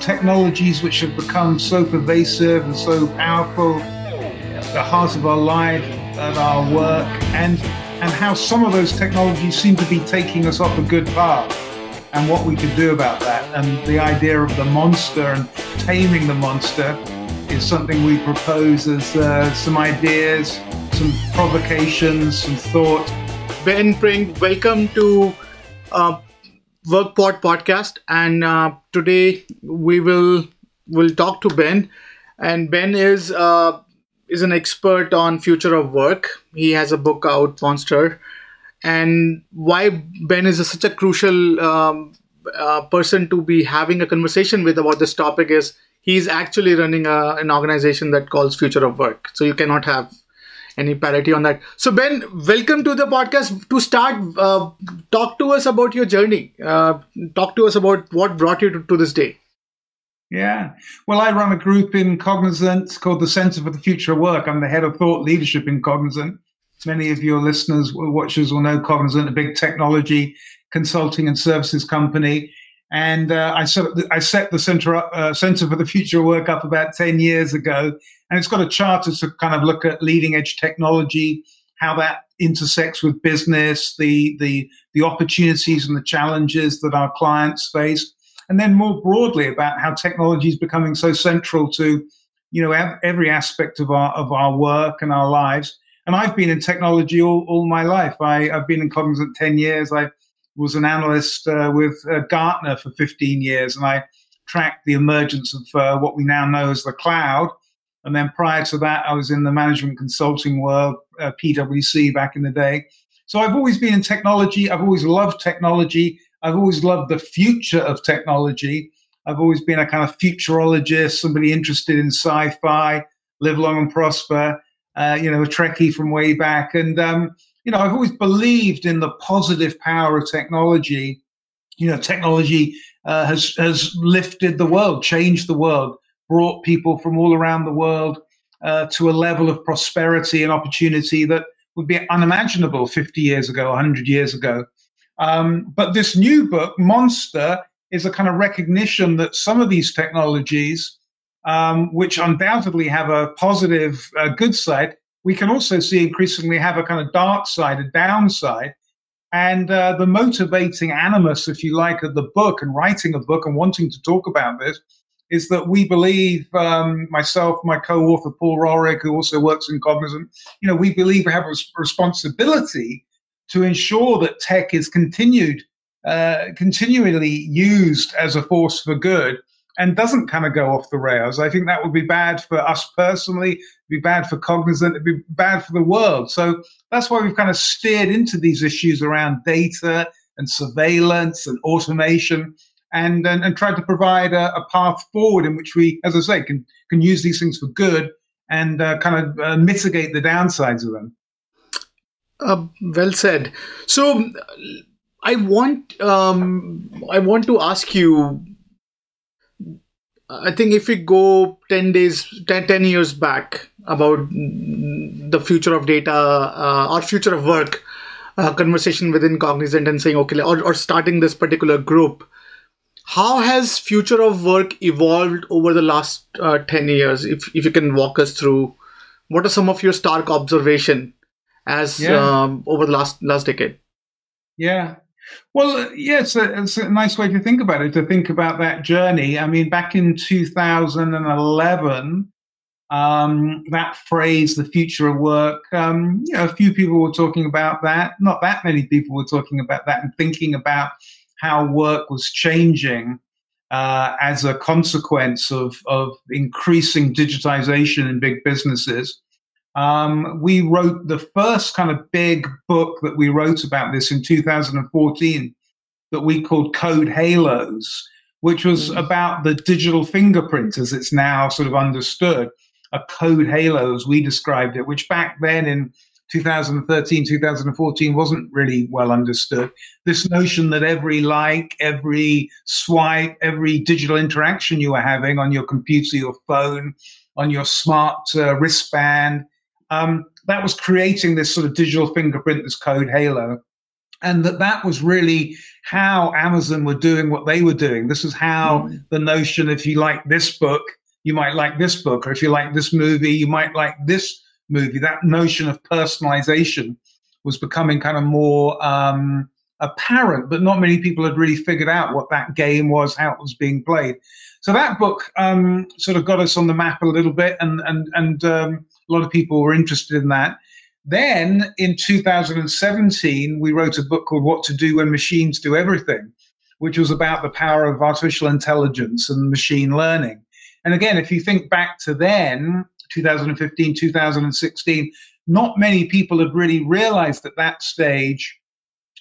technologies which have become so pervasive and so powerful, at the heart of our life and our work, and and how some of those technologies seem to be taking us off a good path, and what we could do about that, and the idea of the monster and taming the monster is something we propose as uh, some ideas, some provocations, some thought. Ben Pring, welcome to uh, WorkPod podcast, and uh, today we will will talk to Ben. And Ben is uh, is an expert on future of work. He has a book out, Monster, and why Ben is a, such a crucial um, uh, person to be having a conversation with about this topic is he's actually running a, an organization that calls Future of Work. So you cannot have any parity on that. So Ben, welcome to the podcast. To start, uh, talk to us about your journey. Uh, talk to us about what brought you to, to, this day. Yeah. Well, I run a group in Cognizant called the Center for the Future of Work. I'm the head of thought leadership in Cognizant. Many of your listeners, watchers will know Cognizant, a big technology consulting and services company. And uh, I, set the, I set the Center, uh, Center for the Future Work up about 10 years ago. And it's got a charter to kind of look at leading edge technology, how that intersects with business, the, the, the opportunities and the challenges that our clients face. And then more broadly about how technology is becoming so central to, you know, every aspect of our, of our work and our lives. And I've been in technology all, all my life. I, I've been in Cognizant 10 years. I was an analyst uh, with uh, Gartner for 15 years, and I tracked the emergence of uh, what we now know as the cloud. And then prior to that, I was in the management consulting world, uh, PwC back in the day. So I've always been in technology. I've always loved technology. I've always loved the future of technology. I've always been a kind of futurologist, somebody interested in sci-fi, live long and prosper. Uh, you know, a Trekkie from way back, and um, you know, I've always believed in the positive power of technology. You know, technology uh, has has lifted the world, changed the world, brought people from all around the world uh, to a level of prosperity and opportunity that would be unimaginable 50 years ago, 100 years ago. Um, but this new book, Monster, is a kind of recognition that some of these technologies, um, which undoubtedly have a positive, uh, good side, we can also see increasingly have a kind of dark side, a downside. And uh, the motivating animus, if you like, of the book and writing a book and wanting to talk about this is that we believe, um, myself, my co-author Paul Roehrig, who also works in Cognizant, you know, we believe we have a responsibility to ensure that tech is continued, uh, continually used as a force for good and doesn't kind of go off the rails. I think that would be bad for us personally, be bad for Cognizant, it'd be bad for the world. So that's why we've kind of steered into these issues around data and surveillance and automation and, and, and tried to provide a, a, path forward in which we, as I say, can, can use these things for good and uh, kind of uh, mitigate the downsides of them. Uh, well said. So I want um, I want to ask you I think if we go 10 days, 10, 10 years back about the future of data uh, or future of work uh, conversation within Cognizant and saying, okay, or, or starting this particular group, how has future of work evolved over the last uh, 10 years? If, if you can walk us through, what are some of your stark observation as yeah. um, over the last last decade? Yeah, well, it's a, it's a, nice way to think about it, to think about that journey. I mean, back in 2011, um, that phrase, the future of work, um, you know, a few people were talking about that. Not that many people were talking about that and thinking about how work was changing uh, as a consequence of, of increasing digitization in big businesses. Um, we wrote the first kind of big book that we wrote about this in 2014 that we called Code Halos, which was mm. about the digital fingerprint as it's now sort of understood. A code halo, as we described it, which back then in 2013, 2014 wasn't really well understood. This notion that every like, every swipe, every digital interaction you were having on your computer, your phone, on your smart uh, wristband, um, that was creating this sort of digital fingerprint, this code halo. and that that was really how Amazon were doing what they were doing. This is how mm. the notion, if you like this book, you might like this book, or if you like this movie, you might like this movie. That notion of personalization was becoming kind of more um, apparent, but not many people had really figured out what that game was, how it was being played. So that book um, sort of got us on the map a little bit, and and and um, a lot of people were interested in that. Then in 2017, we wrote a book called What to Do When Machines Do Everything, which was about the power of artificial intelligence and machine learning. And again, if you think back to then, 2015, 2016, not many people had really realized at that stage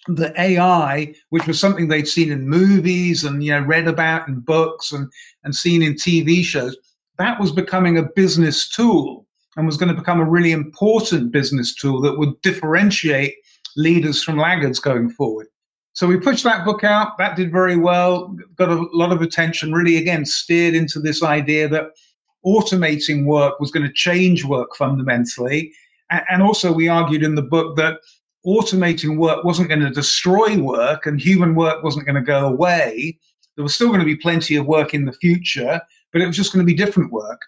the AI, which was something they'd seen in movies and you know read about in books and and seen in TV shows, that was becoming a business tool and was going to become a really important business tool that would differentiate leaders from laggards going forward. So we pushed that book out. That did very well, got a lot of attention, really, again, steered into this idea that automating work was going to change work fundamentally. And also, we argued in the book that automating work wasn't going to destroy work and human work wasn't going to go away. There was still going to be plenty of work in the future, but it was just going to be different work.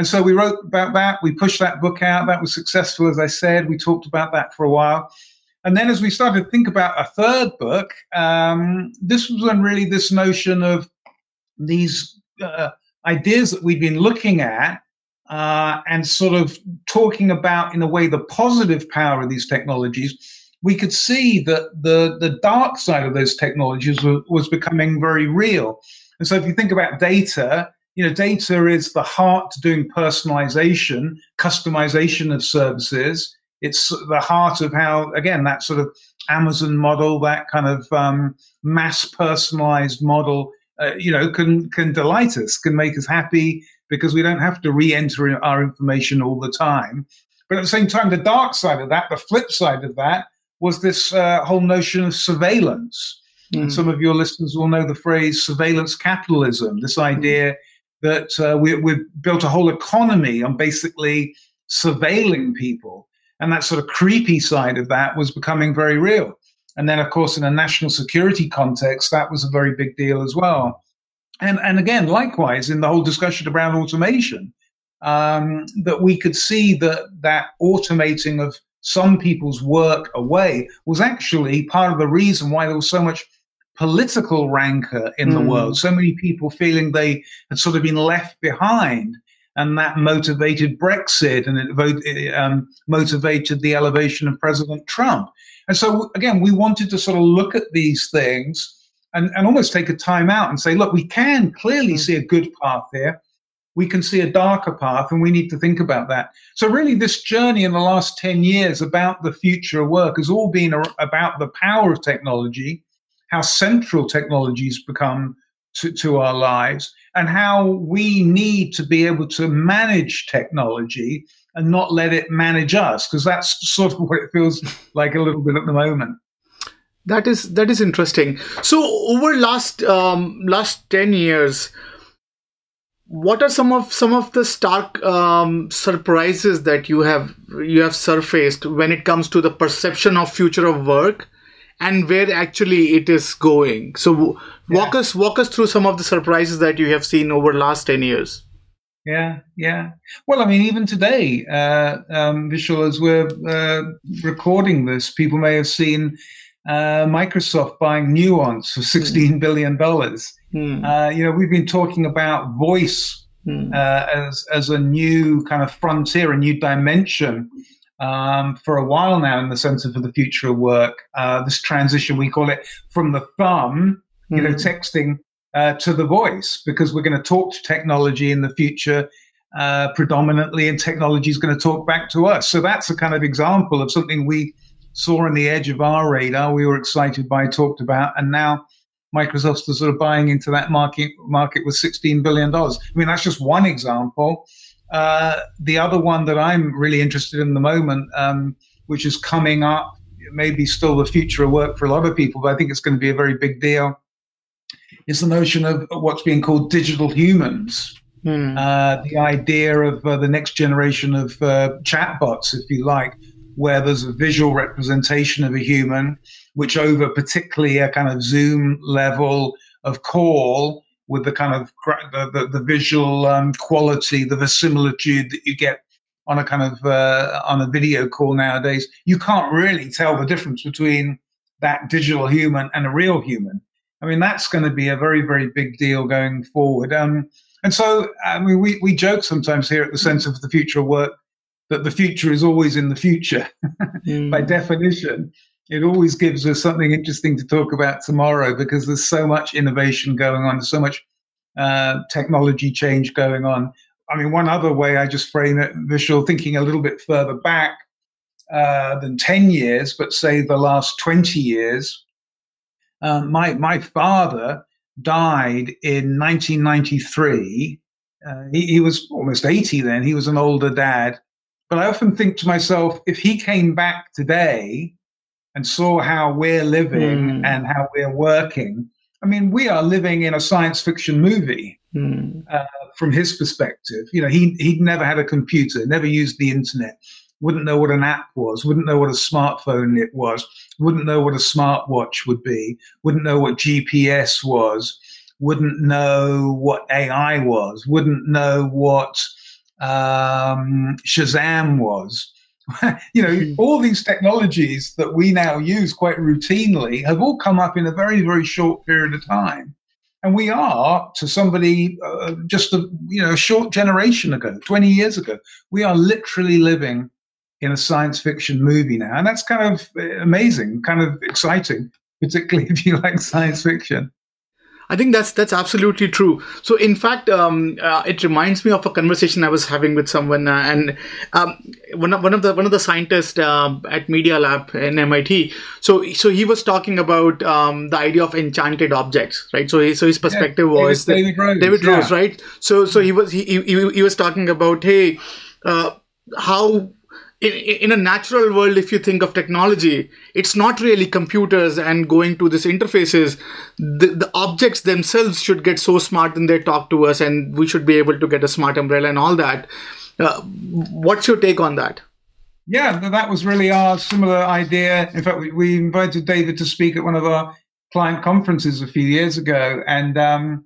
And so we wrote about that. We pushed that book out. That was successful, as I said. We talked about that for a while. And then as we started to think about a third book, um, this was when really this notion of these uh, ideas that we'd been looking at uh, and sort of talking about, in a way, the positive power of these technologies, we could see that the, the dark side of those technologies was, was becoming very real. And so if you think about data, you know, data is the heart to doing personalization, customization of services. It's the heart of how, again, that sort of Amazon model, that kind of um, mass personalized model, uh, you know, can can delight us, can make us happy because we don't have to re-enter our information all the time. But at the same time, the dark side of that, the flip side of that, was this uh, whole notion of surveillance. Mm. And some of your listeners will know the phrase surveillance capitalism. This idea that uh, we, we've built a whole economy on basically surveilling people. And that sort of creepy side of that was becoming very real. And then, of course, in a national security context, that was a very big deal as well. And, and again, likewise, in the whole discussion around automation, um, that we could see that that automating of some people's work away was actually part of the reason why there was so much political rancor in mm. the hmm. world, so many people feeling they had sort of been left behind. And that motivated Brexit and it um, motivated the elevation of President Trump. And so, again, we wanted to sort of look at these things and, and almost take a time out and say, look, we can clearly mm. see a good path here. We can see a darker path, and we need to think about that. So, really, this journey in the last 10 years about the future of work has all been about the power of technology how central technologies become to, to our lives and how we need to be able to manage technology and not let it manage us because that's sort of what it feels like a little bit at the moment. That is that is interesting. So over last um, last 10 years what are some of some of the stark um, surprises that you have you have surfaced when it comes to the perception of future of work and where actually it is going. So walk yeah. us walk us through some of the surprises that you have seen over the last 10 years. Yeah, yeah. Well, I mean, even today, uh, um, Vishal, as we're uh, recording this, people may have seen uh, Microsoft buying Nuance for sixteen mm. billion dollars. Mm. Uh, you know, we've been talking about voice mm. as as a new kind of frontier, a new dimension um, for a while now in the Center for the Future of Work. Uh, this transition, we call it from the thumb, you mm-hmm. know, texting uh, to the voice, because we're going to talk to technology in the future uh, predominantly, and technology is going to talk back to us. So that's a kind of example of something we saw on the edge of our radar. We were excited by, talked about, and now. Microsoft's sort of buying into that market market with $16 billion. I mean, that's just one example. Uh, the other one that I'm really interested in the moment, um, which is coming up, maybe still the future of work for a lot of people, but I think it's going to be a very big deal, is the notion of what's being called digital humans. Hmm. Uh, the idea of uh, the next generation of uh, chatbots, if you like, where there's a visual representation of a human, which over particularly a kind of Zoom level of call with the kind of the, the, the visual um, quality, the verisimilitude that you get on a kind of uh, on a video call nowadays, you can't really tell the difference between that digital human and a real human. I mean, that's going to be a very, very big deal going forward. Um, and so, I mean, we, we joke sometimes here at the Centre for the Future of Work that the future is always in the future. mm. By definition, it always gives us something interesting to talk about tomorrow because there's so much innovation going on, there's so much uh, technology change going on. I mean, one other way I just frame it, visual, thinking a little bit further back uh, than 10 years, but say the last 20 years, um, my, my father died in 1993. Uh, he, he was almost 80 then. He was an older dad. But I often think to myself, if he came back today and saw how we're living mm. and how we're working, I mean, we are living in a science fiction movie mm. uh, from his perspective. You know, he he'd never had a computer, never used the internet, wouldn't know what an app was, wouldn't know what a smartphone it was, wouldn't know what a smartwatch would be, wouldn't know what GPS was, wouldn't know what AI was, wouldn't know what um, Shazam was. you know, mm. all these technologies that we now use quite routinely have all come up in a very, very short period of time. And we are to somebody uh, just a you know a short generation ago, 20 years ago, we are literally living in a science fiction movie now, and that's kind of uh, amazing, kind of exciting, particularly if you like science fiction. I think that's that's absolutely true. So, in fact, um, uh, it reminds me of a conversation I was having with someone, uh, and um, one of one of the one of the scientists uh, at Media Lab in MIT. So, so he was talking about um, the idea of enchanted objects, right? So, he, so his perspective yeah, was David Rose, David Rose, yeah. right? So, so he was he, he, he was talking about hey, uh, how in, in a natural world, if you think of technology, it's not really computers and going to these interfaces. The, the objects themselves should get so smart and they talk to us, and we should be able to get a smart umbrella and all that. Uh, what's your take on that? Yeah, that was really our similar idea. In fact, we, we invited David to speak at one of our client conferences a few years ago, and um,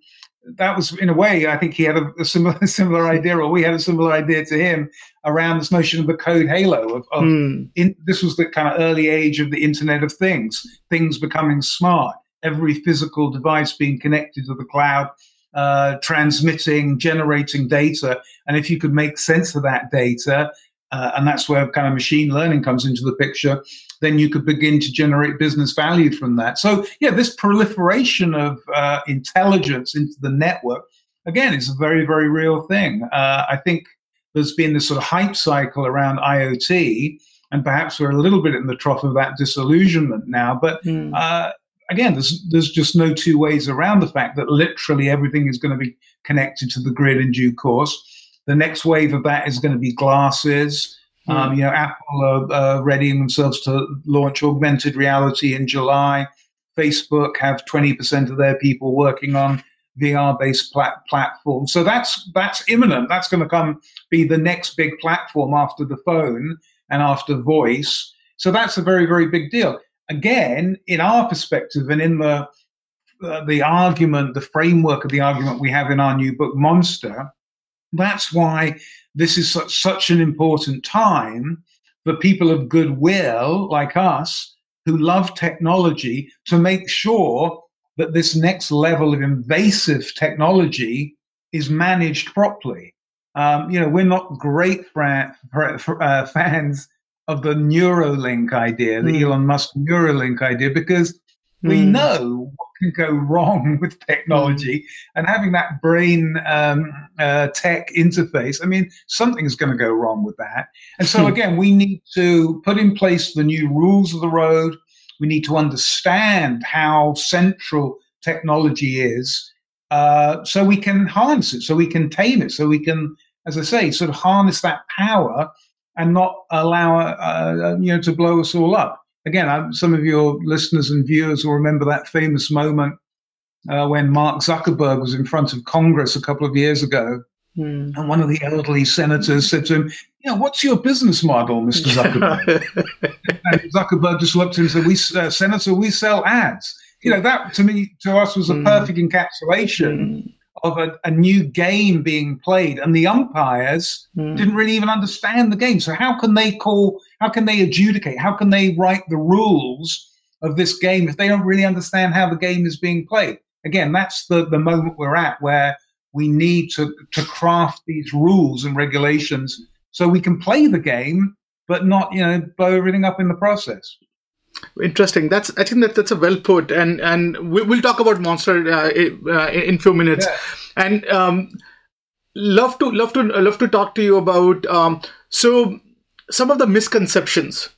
that was in a way i think he had a, a, similar similar idea or we had a similar idea to him around this notion of the code halo of, of mm. in, this was the kind of early age of the internet of things things becoming smart every physical device being connected to the cloud uh, transmitting generating data and if you could make sense of that data uh, and that's where kind of machine learning comes into the picture then you could begin to generate business value from that. So, yeah, this proliferation of uh, intelligence into the network, again, is a very, very real thing. Uh, I think there's been this sort of hype cycle around IoT, and perhaps we're a little bit in the trough of that disillusionment now. But mm. uh, again, there's there's just no two ways around the fact that literally everything is going to be connected to the grid in due course. The next wave of that is going to be glasses. Um, hmm. you know, Apple are uh, readying themselves to launch augmented reality in July. Facebook have 20% of their people working on VR-based plat- platforms. So that's that's imminent. That's going to come be the next big platform after the phone and after voice. So that's a very very big deal. Again, in our perspective and in the uh, the argument, the framework of the argument we have in our new book, Monster, that's why this is such, such an important time for people of goodwill like us who love technology to make sure that this next level of invasive technology is managed properly. Um, you know, we're not great fra- uh, fans of the Neuralink idea, the mm. Elon Musk Neuralink idea, because we mm. know can go wrong with technology mm. and having that brain um, uh, tech interface. I mean, something's going to go wrong with that. And so, hmm. again, we need to put in place the new rules of the road. We need to understand how central technology is uh, so we can harness it, so we can tame it, so we can, as I say, sort of harness that power and not allow uh, you know to blow us all up again, I, some of your listeners and viewers will remember that famous moment uh, when Mark Zuckerberg was in front of Congress a couple of years ago. Mm. And one of the elderly senators said to him, yeah, what's your business model, Mr. Zuckerberg? and Zuckerberg just looked at him and said, we, uh, Senator, we sell ads. You know, that to me, to us, was a mm. perfect encapsulation mm. Of a, a, new game being played. And the umpires mm. didn't really even understand the game. So how can they call, how can they adjudicate? How can they write the rules of this game if they don't really understand how the game is being played? Again, that's the, the moment we're at where we need to, to craft these rules and regulations so we can play the game, but not you know blow everything up in the process. Interesting. That's I think that that's a well put, and and we, will talk about Monster uh, uh, in few minutes, yeah. and um, love to love to love to talk to you about um, so some of the misconceptions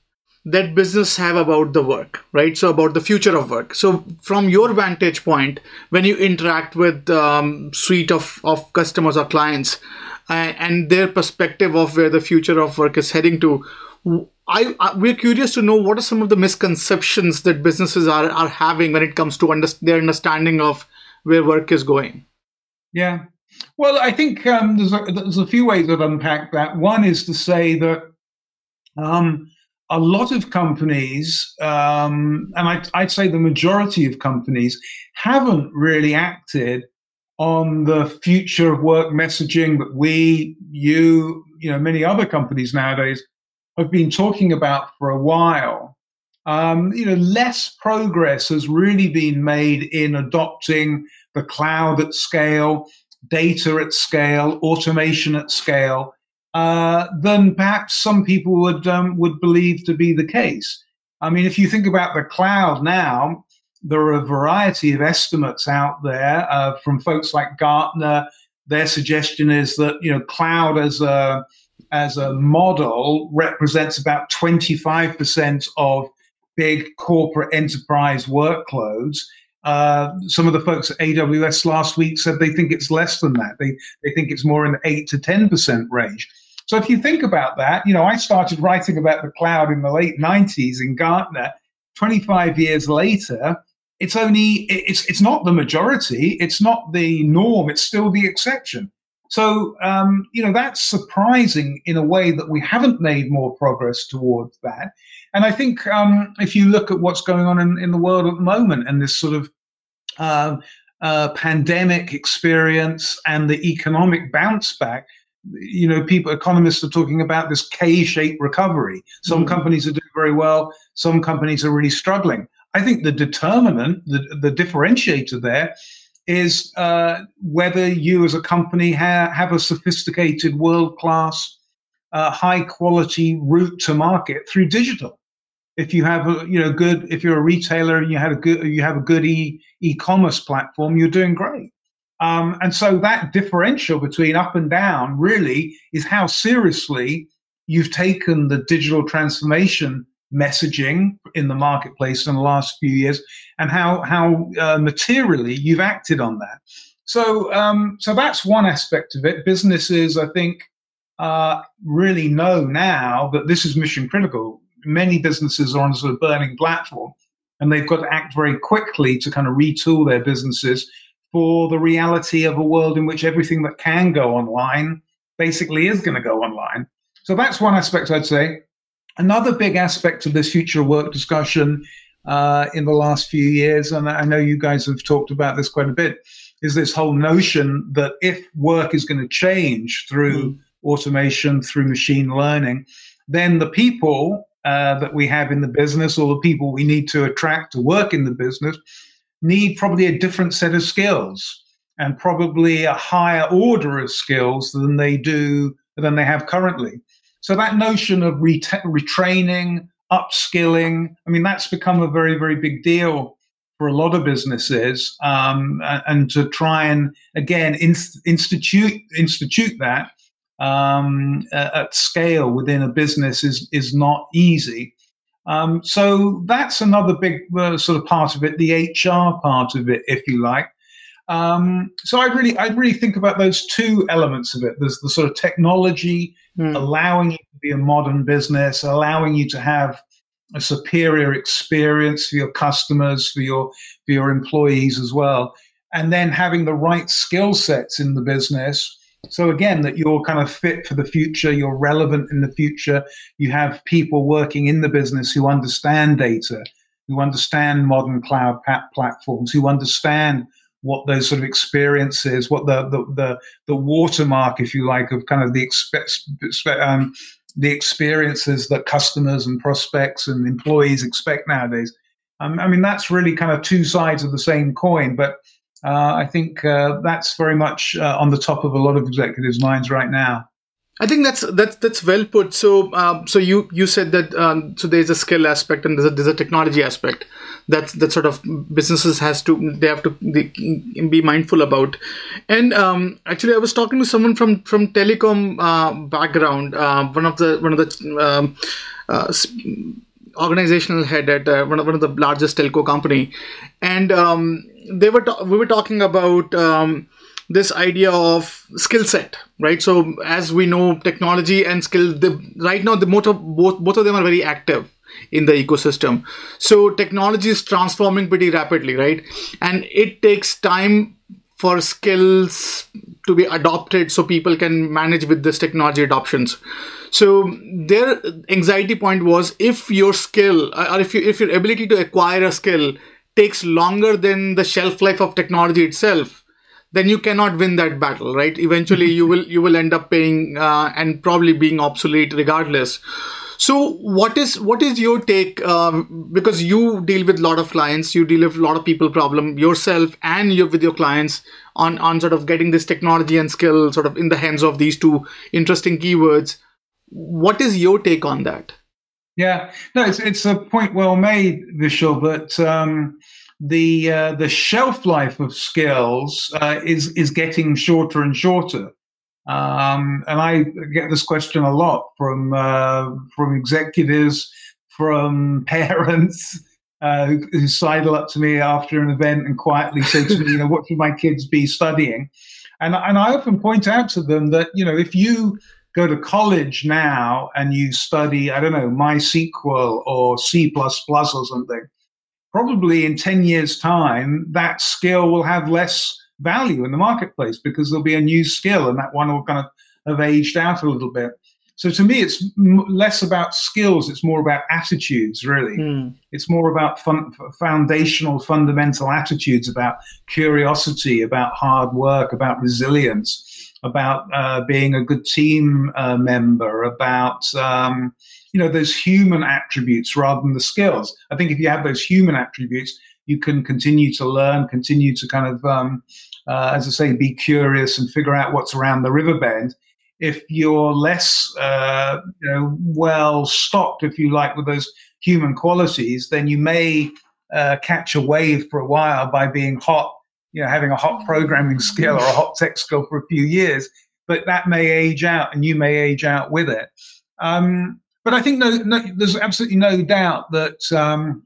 that business have about the work right so about the future of work so from your vantage point when you interact with um, suite of, of customers or clients and their perspective of where the future of work is heading to. I, I, we're curious to know what are some of the misconceptions that businesses are, are having when it comes to under, their understanding of where work is going. Yeah, well, I think um, there's, a, there's a few ways of unpack that. One is to say that um, a lot of companies, um, and I'd, I'd, say the majority of companies, haven't really acted on the future of work messaging that we, you, you know, many other companies nowadays have been talking about for a while. Um, you know, less progress has really been made in adopting the cloud at scale, data at scale, automation at scale, uh, than perhaps some people would um, would believe to be the case. I mean, if you think about the cloud now, there are a variety of estimates out there uh, from folks like Gartner. Their suggestion is that you know cloud as a as a model represents about 25% of big corporate enterprise workloads. Uh, some of the folks at AWS last week said they think it's less than that. They they think it's more in the eight to ten percent range. So if you think about that, you know, I started writing about the cloud in the late 90s in Gartner. 25 years later, it's only it's it's not the majority it's not the norm it's still the exception so um, you know that's surprising in a way that we haven't made more progress towards that. And i think um, if you look at what's going on in, in the world at the moment and this sort of uh, uh, pandemic experience and the economic bounce back you know people economists are talking about this k-shaped recovery. Some mm-hmm. companies are doing very well. Some companies are really struggling. I think the determinant, the, the differentiator there is uh, whether you as a company ha- have a sophisticated, world class, uh, high quality route to market through digital. If you have a you know good, if you're a retailer and you have a good you have a good e e-commerce platform, you're doing great. Um, and so that differential between up and down really is how seriously you've taken the digital transformation messaging in the marketplace in the last few years and how how uh, materially you've acted on that. So um, so that's one aspect of it. Businesses, I think, uh, really know now that this is mission critical. Many businesses are on a sort of burning platform, and they've got to act very quickly to kind of retool their businesses for the reality of a world in which everything that can go online basically is going to go online. So that's one aspect I'd say. Another big aspect of this future work discussion uh, in the last few years, and I know you guys have talked about this quite a bit, is this whole notion that if work is going to change through mm. automation, through machine learning, then the people uh, that we have in the business or the people we need to attract to work in the business need probably a different set of skills and probably a higher order of skills than they do than they have currently. So that notion of retraining, upskilling, I mean, that's become a very, very big deal for a lot of businesses. Um, and to try and again institute institute that um, at scale within a business is is not easy. Um, so that's another big uh, sort of part of it, the HR part of it, if you like. Um, so I really, I really think about those two elements of it. There's the sort of technology mm. allowing you to be a modern business, allowing you to have a superior experience for your customers, for your for your employees as well, and then having the right skill sets in the business So again, that you're kind of fit for the future, you're relevant in the future. You have people working in the business who understand data, who understand modern cloud platforms, who understand what those sort of experiences, what the the the, the watermark, if you like, of kind of the expect, um, the experiences that customers and prospects and employees expect nowadays. Um, I mean, that's really kind of two sides of the same coin, but uh, I think uh, that's very much uh, on the top of a lot of executives' minds right now. I think that's that's that's well put. So, um, so you you said that um, so there's a skill aspect and there's a, there's a technology aspect that that sort of businesses has to they have to be mindful about. And um, actually, I was talking to someone from from telecom uh, background. Uh, one of the one of the um, uh, organizational head at uh, one of one of the largest telco company, and um, they were ta- we were talking about this idea of skill set right? So as we know technology and skill the, right now the motor both both of them are very active in the ecosystem. So technology is transforming pretty rapidly right? And it takes time for skills to be adopted so people can manage with this technology adoptions. So their anxiety point was if your skill or if you if your ability to acquire a skill takes longer than the shelf life of technology itself then you cannot win that battle right? Eventually you will you will end up paying uh, and probably being obsolete regardless. So what is what is your take um, because you deal with a lot of clients you deal with a lot of people problem yourself and you with your clients on on sort of getting this technology and skill sort of in the hands of these two interesting keywords. What is your take on that? Yeah, no, it's it's a point well made, Vishal. But um, the uh, the shelf life of skills uh, is is getting shorter and shorter. Um, and I get this question a lot from uh, from executives, from parents uh, who, who sidle up to me after an event and quietly say to me, "You know, what should my kids be studying?" And and I often point out to them that you know if you go to college now and you study, I don't know, MySQL or C or something, probably in 10 years' time, that skill will have less value in the marketplace because there'll be a new skill and that one will kind of have aged out a little bit. So to me, it's m- less about skills; it's more about attitudes. Really, mm. it's more about fun- foundational, fundamental attitudes about curiosity, about hard work, about resilience about uh, being a good team uh, member, about um, you know those human attributes rather than the skills. I think if you have those human attributes, you can continue to learn, continue to kind of, um, uh, as I say, be curious and figure out what's around the river bend. If you're less, uh, you know, well stocked, if you like, with those human qualities, then you may uh, catch a wave for a while by being hot you know having a hot programming skill or a hot tech skill for a few years, but that may age out, and you may age out with it. Um, but I think no, no, there's absolutely no doubt that um,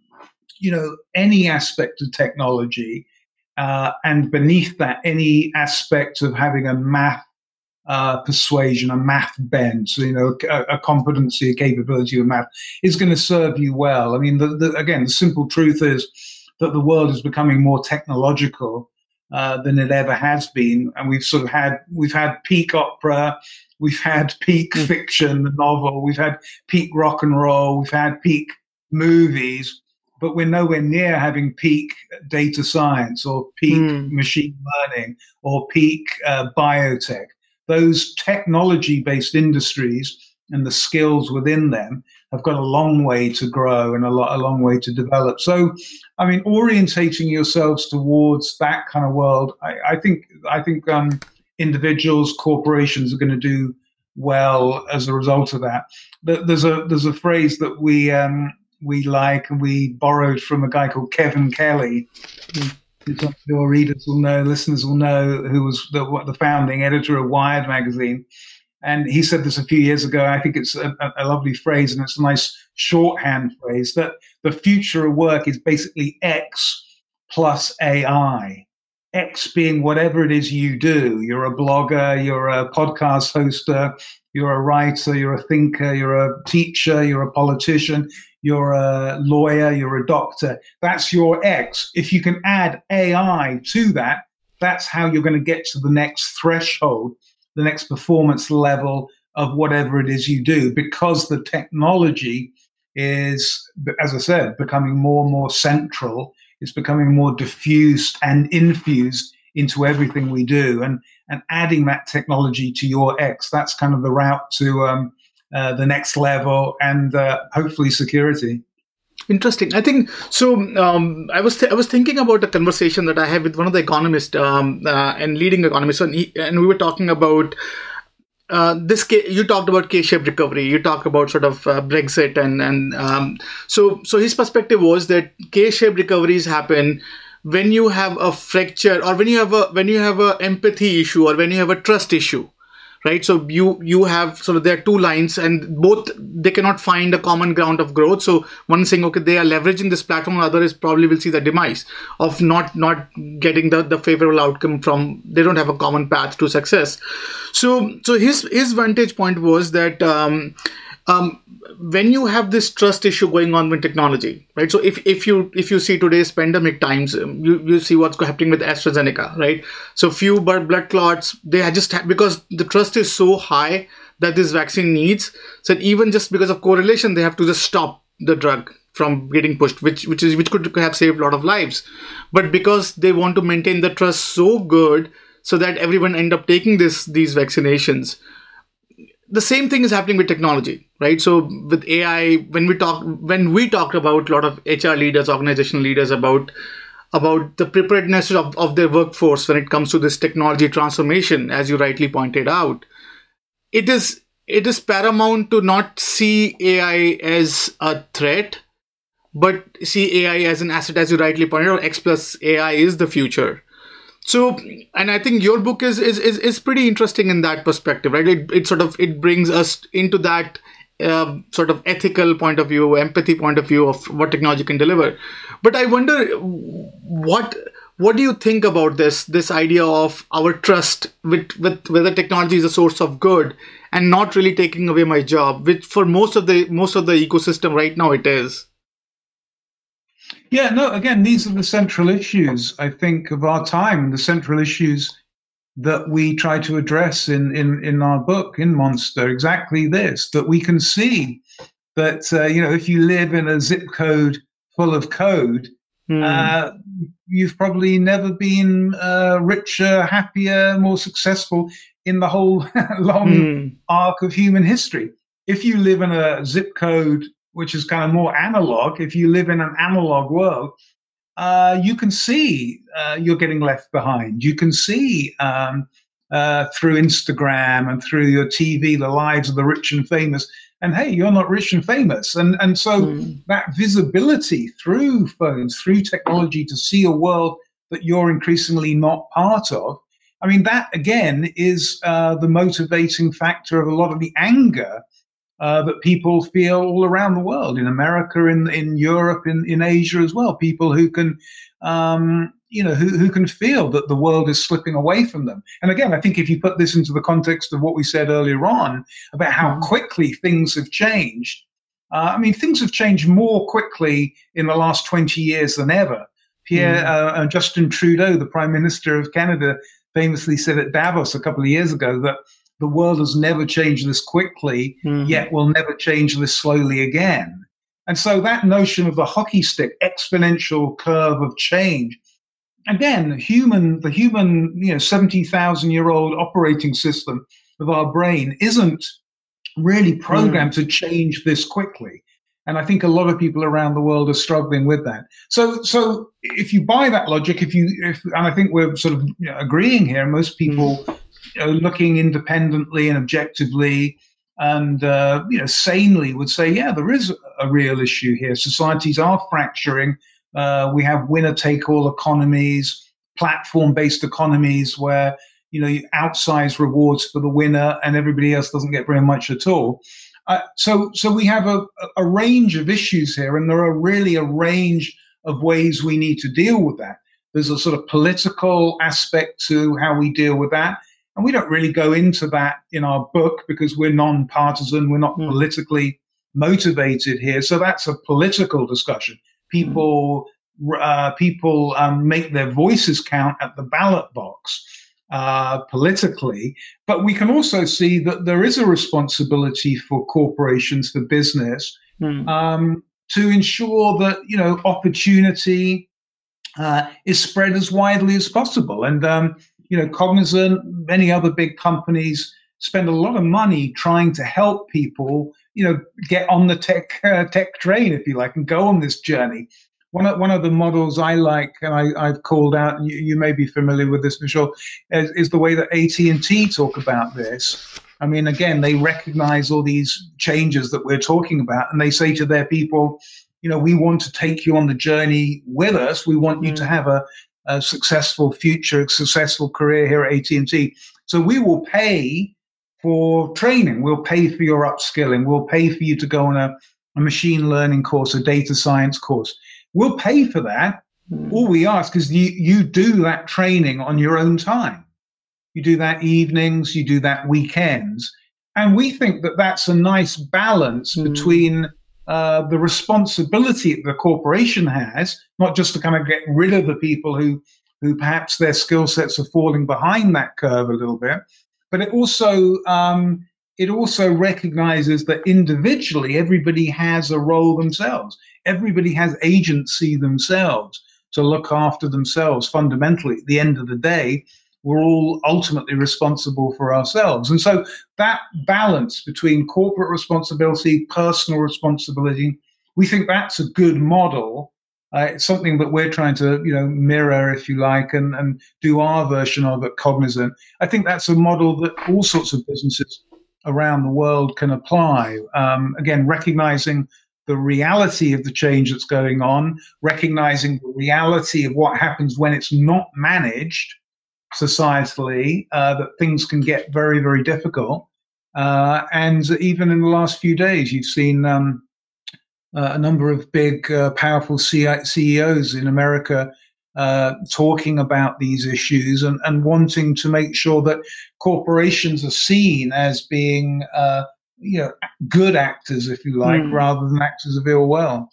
you know any aspect of technology, uh, and beneath that, any aspect of having a math uh, persuasion, a math bent, so, you know, a, a, competency, a capability of math is going to serve you well. I mean, the, the, again, the simple truth is that the world is becoming more technological uh, than it ever has been. And we've sort of had we've had peak opera, we've had peak mm. fiction, novel, we've had peak rock and roll, we've had peak movies, but we're nowhere near having peak data science or peak mm. machine learning or peak uh, biotech. Those technology-based industries and the skills within them have got a long way to grow and a, lot, a long way to develop. So, I mean, orientating yourselves towards that kind of world, I, I think, I think um, individuals, corporations are going to do well as a result of that. There's a there's a phrase that we um, we like and we borrowed from a guy called Kevin Kelly. Who your readers will know, listeners will know, who was the, the founding editor of Wired magazine. And he said this a few years ago. I think it's a, a, lovely phrase and it's a nice shorthand phrase that the future of work is basically X plus AI. X being whatever it is you do. You're a blogger, you're a podcast hoster, you're a writer, you're a thinker, you're a teacher, you're a politician, you're a lawyer, you're a doctor. That's your X. If you can add AI to that, that's how you're going to get to the next threshold the next performance level of whatever it is you do because the technology is, as I said, becoming more and more central. It's becoming more diffused and infused into everything we do, and and adding that technology to your X. That's kind of the route to um, uh, the next level, and uh, hopefully security. Interesting. I think so. Um, I was th- I was thinking about a conversation that I had with one of the economists um, uh, and leading economists, and, he, and we were talking about uh, this you talked about K-shaped recovery. You talked about sort of uh, Brexit, and and um, so so his perspective was that K-shaped recoveries happen when you have a fracture or when you have a when you have a empathy issue or when you have a trust issue right? So you you have sort of there are two lines and both they cannot find a common ground of growth. So one saying okay they are leveraging this platform. The other is probably will see the demise of not not getting the the favorable outcome from they don't have a common path to success. So so his his vantage point was that um, um, when you have this trust issue going on with technology, right? So if, if you if you see today's pandemic times, um, you, you see what's happening with AstraZeneca, right? So few blood clots, they just have, because the trust is so high that this vaccine needs. So even just because of correlation, they have to just stop the drug from getting pushed, which which is which could have saved a lot of lives. But because they want to maintain the trust so good, so that everyone end up taking this these vaccinations the same thing is happening with technology right? So with ai when we talk when we talked about a lot of hr leaders organizational leaders about about the preparedness of, of their workforce when it comes to this technology transformation as you rightly pointed out it is it is paramount to not see ai as a threat but see ai as an asset as you rightly pointed out x plus ai is the future so and i think your book is is is, is pretty interesting in that perspective right? It, it sort of it brings us into that uh, sort of ethical point of view empathy point of view of what technology can deliver. But i wonder what what do you think about this this idea of our trust with with whether technology is a source of good and not really taking away my job which for most of the most of the ecosystem right now it is yeah, no, again, these are the central issues, I think, of our time, the central issues that we try to address in, in, in our book, in Monster, exactly this, that we can see that, uh, you know, if you live in a zip code full of code, mm. uh, you've probably never been uh, richer, happier, more successful in the whole long mm. arc of human history. If you live in a zip code which is kind of more analog, if you live in an analog world, uh, you can see uh, you're getting left behind. You can see um, uh, through Instagram and through your TV the lives of the rich and famous. And hey, you're not rich and famous. And, and so mm. that visibility through phones, through technology to see a world that you're increasingly not part of. I mean, that again is uh, the motivating factor of a lot of the anger uh, that people feel all around the world, in America, in in Europe, in, in Asia as well. People who can, um, you know, who, who can feel that the world is slipping away from them. And again, I think if you put this into the context of what we said earlier on about how mm-hmm. quickly things have changed, uh, I mean, things have changed more quickly in the last 20 years than ever. Pierre mm. uh, Justin Trudeau, the Prime Minister of Canada, famously said at Davos a couple of years ago that the world has never changed this quickly, mm-hmm. yet will never change this slowly again. And so that notion of the hockey stick exponential curve of change, again, human, the human, you know, 70,000 year old operating system of our brain isn't really programmed mm. to change this quickly. And I think a lot of people around the world are struggling with that. So, so if you buy that logic, if you, if, and I think we're sort of agreeing here, most people mm you know, looking independently and objectively and uh, you know sanely would say, yeah, there is a real issue here. Societies are fracturing. Uh, we have winner-take-all economies, platform-based economies where you know you outsize rewards for the winner and everybody else doesn't get very much at all. Uh, so, so we have a, a range of issues here, and there are really a range of ways we need to deal with that. There's a sort of political aspect to how we deal with that. And we don't really go into that in our book because we're non-partisan, we're not mm. politically motivated here. So that's a political discussion. People, uh, people um, make their voices count at the ballot box. uh, politically. But we can also see that there is a responsibility for corporations, for business, mm. um, to ensure that you know opportunity uh, is spread as widely as possible. And um, you know, Cognizant, many other big companies spend a lot of money trying to help people, you know, get on the tech uh, tech train, if you like, and go on this journey. One of, one of the models I like, and I, have called out, and you, you, may be familiar with this, Vishal, is, is the way that AT and T talk about this. I mean, again, they recognize all these changes that we're talking about, and they say to their people, you know, we want to take you on the journey with us. We want you to mm. have a, a successful future, a successful career here at AT and T. So we will pay for training. We'll pay for your upskilling. We'll pay for you to go on a, a machine learning course, a data science course. We'll pay for that. Mm. All we ask is you, you do that training on your own time. You do that evenings, you do that weekends. And we think that that's a nice balance mm. between uh, the responsibility that the corporation has, not just to kind of get rid of the people who, who perhaps their skill sets are falling behind that curve a little bit, but it also um, it also recognizes that individually everybody has a role themselves. Everybody has agency themselves to look after themselves. Fundamentally, at the end of the day, we're all ultimately responsible for ourselves. And so that balance between corporate responsibility, personal responsibility, we think that's a good model. Uh, it's something that we're trying to, you know, mirror, if you like, and, and do our version of at Cognizant. I think that's a model that all sorts of businesses around the world can apply. Um, again, recognizing the reality of the change that's going on, recognizing the reality of what happens when it's not managed, societally uh, that things can get very, very difficult. Uh, and even in the last few days, you've seen um, uh, a number of big, uh, powerful CEOs in America uh, talking about these issues and, and, wanting to make sure that corporations are seen as being, uh, you know, good actors, if you like, mm. rather than actors of ill will.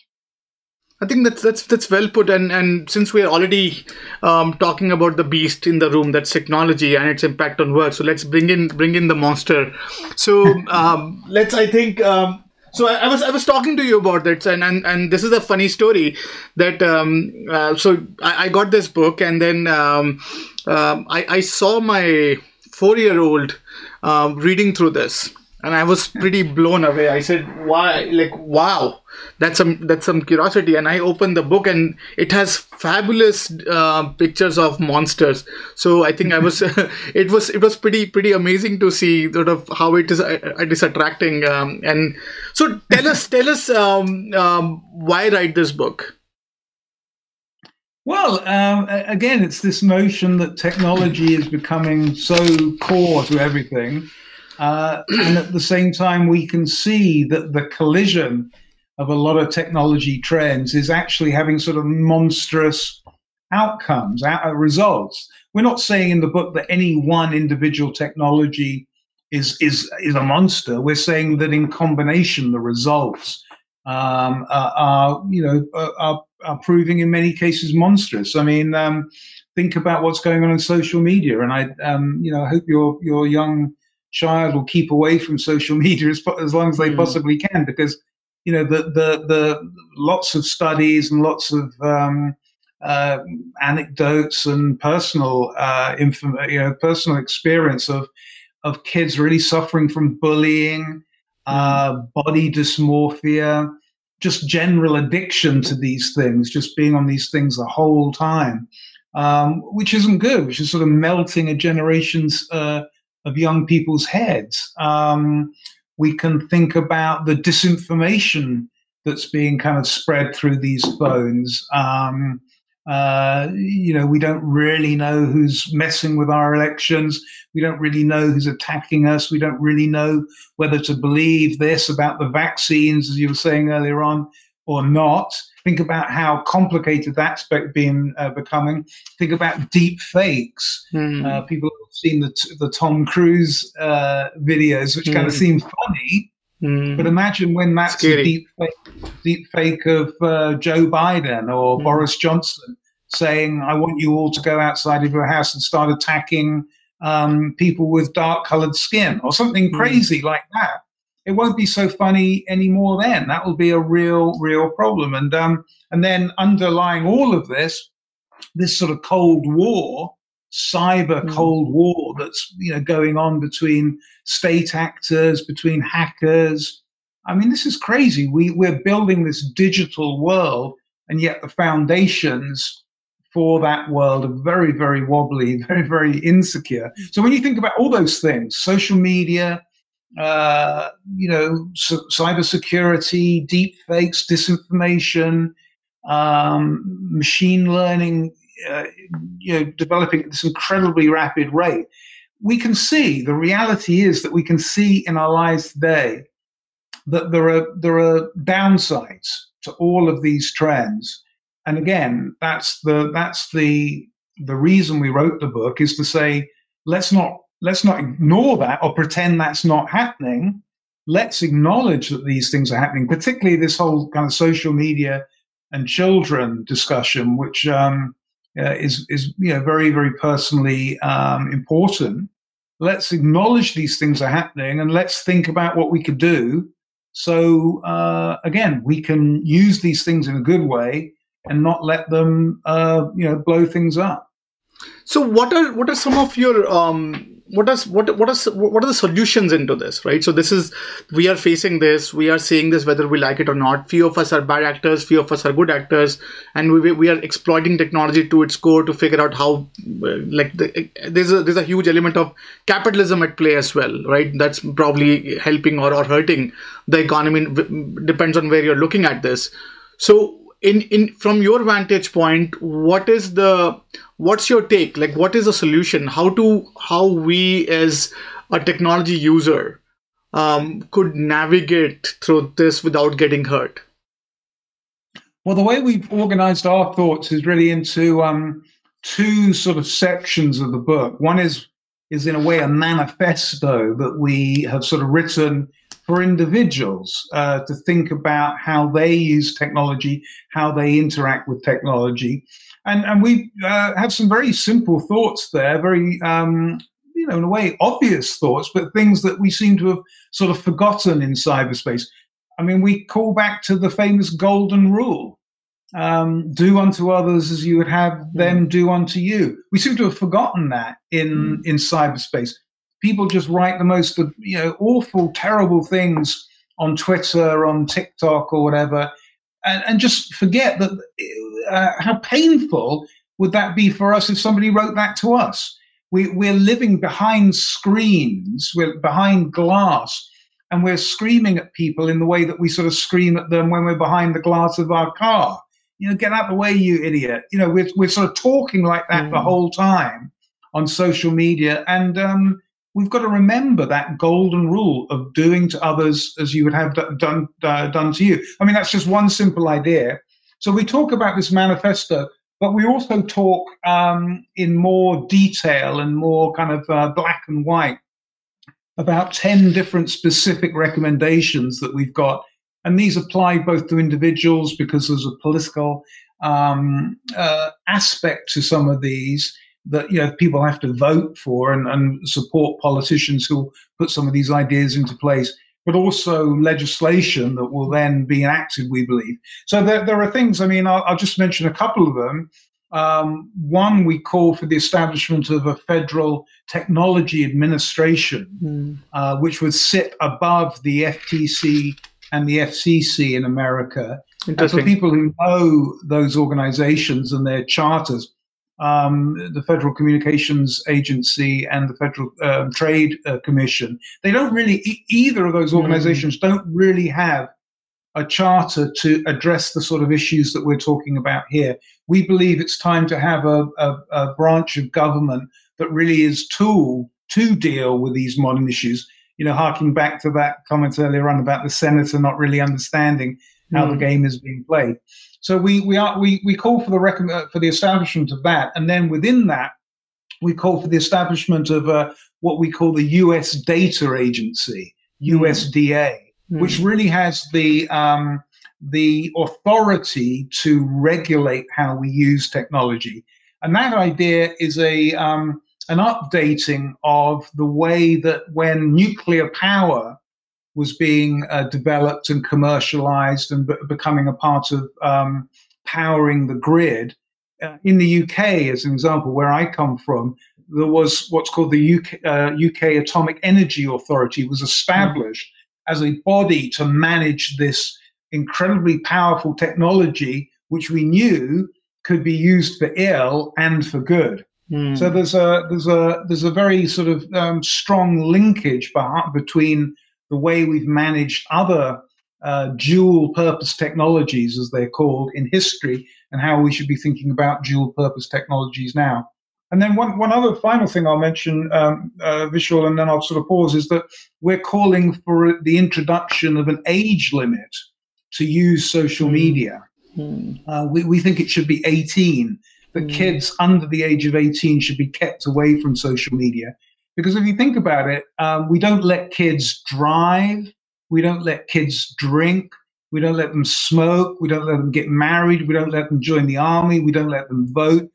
I think that's that's that's well put, and and since we're already um, talking about the beast in the room, that's technology and its impact on work. So let's bring in bring in the monster. So um, let's I think. Um, so I, I, was I was talking to you about that, and and, and this is a funny story that um, uh, so I, I, got this book, and then um, uh, I, I saw my four year old uh, reading through this, and I was pretty blown away. I said, "Why? Like, wow, that's some that's some curiosity." And I opened the book, and it has fabulous uh, pictures of monsters. So I think I was, it was it was pretty pretty amazing to see sort of how it is uh, it is attracting. Um, and so tell us tell us um, um, why write this book. Well, um, again, it's this notion that technology is becoming so core to everything uh, and at the same time, we can see that the collision of a lot of technology trends is actually having sort of monstrous outcomes, out, results. We're not saying in the book that any one individual technology is is is a monster. We're saying that in combination, the results um, are, are, you know are, are proving in many cases monstrous. I mean, um, think about what's going on in social media, and I um, you know I hope your your young child will keep away from social media as, as long as they mm. possibly can because you know the the the lots of studies and lots of um, uh, anecdotes and personal uh, inform- you know personal experience of of kids really suffering from bullying, uh, mm. body dysmorphia, just general addiction to these things, just being on these things the whole time, um, which isn't good, which is sort of melting a generation's uh, of young people's heads. Um, we can think about the disinformation that's being kind of spread through these phones. Um, uh, you know, we don't really know who's messing with our elections. We don't really know who's attacking us. We don't really know whether to believe this about the vaccines, as you were saying earlier on, or not. Think about how complicated that's been uh, becoming. Think about deep fakes. Mm. Uh, people have seen the, the Tom Cruise uh, videos, which mm. kind of hmm. seem funny. Mm. But imagine when that's Scary. a deep fake, deep fake of uh, Joe Biden or hmm. Boris Johnson saying, I want you all to go outside of your house and start attacking um, people with dark colored skin or something mm. crazy like that. It won't be so funny anymore. Then that will be a real, real problem. And um, and then underlying all of this, this sort of cold war, cyber mm. cold war that's you know going on between state actors, between hackers. I mean, this is crazy. We we're building this digital world, and yet the foundations for that world are very, very wobbly, very, very insecure. So when you think about all those things, social media, uh, you know, c- cybersecurity, deep fakes, disinformation, um, machine learning, uh, you know, developing at this incredibly rapid rate, we can see the reality is that we can see in our lives today that there are there are downsides to all of these trends. And again, that's the that's the the reason we wrote the book is to say let's not let's not ignore that or pretend that's not happening. Let's acknowledge that these things are happening, particularly this whole kind of social media and children discussion, which um, uh, is is you know very very personally um, important. Let's acknowledge these things are happening, and let's think about what we could do. So uh, again, we can use these things in a good way and not let them uh, you know blow things up. So what are what are some of your um, what is what what is what are the solutions into this right? So this is we are facing this we are seeing this whether we like it or not. Few of us are bad actors few of us are good actors and we, we are exploiting technology to its core to figure out how uh, like the, there's a there's a huge element of capitalism at play as well right? That's probably helping or, or hurting the economy depends on where you're looking at this. So in in from your vantage point what is the what's your take? Like what is the solution? How to how we as a technology user um, could navigate through this without getting hurt? Well the way we've organized our thoughts is really into um, two sort of sections of the book. One is is in a way a manifesto that we have sort of written for individuals uh, to think about how they use technology, how they interact with technology. And, and we uh, have some very simple thoughts there, very, um, you know, in a way, obvious thoughts, but things that we seem to have sort of forgotten in cyberspace. I mean, we call back to the famous golden rule um, do unto others as you would have hmm. them do unto you. We seem to have forgotten that in, mm. in cyberspace people just write the most you know awful, terrible things on Twitter, on TikTok, or whatever, and, and just forget that uh, how painful would that be for us if somebody wrote that to us. We, we're living behind screens, we're behind glass, and we're screaming at people in the way that we sort of scream at them when we're behind the glass of our car. You know, get out of the way, you idiot. You know, we're, we're sort of talking like that mm. the whole time on social media. And um, we've got to remember that golden rule of doing to others as you would have done uh, done to you. I mean, that's just one simple idea. So we talk about this manifesto, but we also talk um, in more detail and more kind of uh, black and white about 10 different specific recommendations that we've got. And these apply both to individuals because there's a political um, uh, aspect to some of these that you know people have to vote for and, and support politicians who put some of these ideas into place but also legislation that will then be enacted, we believe. So there, there are things, I mean, I'll, I'll, just mention a couple of them. Um, one, we call for the establishment of a federal technology administration, mm. uh, which would sit above the FTC and the FCC in America. And for people who know those organizations and their charters, um, the Federal Communications Agency and the Federal um, Trade uh, Commission. They don't really, e- either of those hmm. organizations don't really have a charter to address the sort of issues that we're talking about here. We believe it's time to have a, a, a branch of government that really is tool to deal with these modern issues. You know, harking back to that comment earlier on about the senator not really understanding how mm. the hmm. game is being played. So we we are we we call for the rec- uh, for the establishment of that, and then within that, we call for the establishment of uh, what we call the U.S. Data Agency (USDA), mm. which really has the um, the authority to regulate how we use technology. And that idea is a um, an updating of the way that when nuclear power was being uh, developed and commercialized and b- becoming a part of um, powering the grid. Uh, in the UK, as an example, where I come from, there was what's called the UK, uh, UK Atomic Energy Authority was established mm. as a body to manage this incredibly powerful technology, which we knew could be used for ill and for good. Mm. So there's a there's a there's a very sort of um, strong linkage between the way we've managed other uh, dual purpose technologies, as they're called in history, and how we should be thinking about dual purpose technologies now. And then one, one other final thing I'll mention, um, uh, Vishal, and then I'll sort of pause, is that we're calling for the introduction of an age limit to use social hmm. media. Mm. Uh, we, we think it should be 18, that mm. kids under the age of 18 should be kept away from social media. Because if you think about it, um, we don't let kids drive we don't let kids drink. We don't let them smoke. We don't let them get married. We don't let them join the army. We don't let them vote.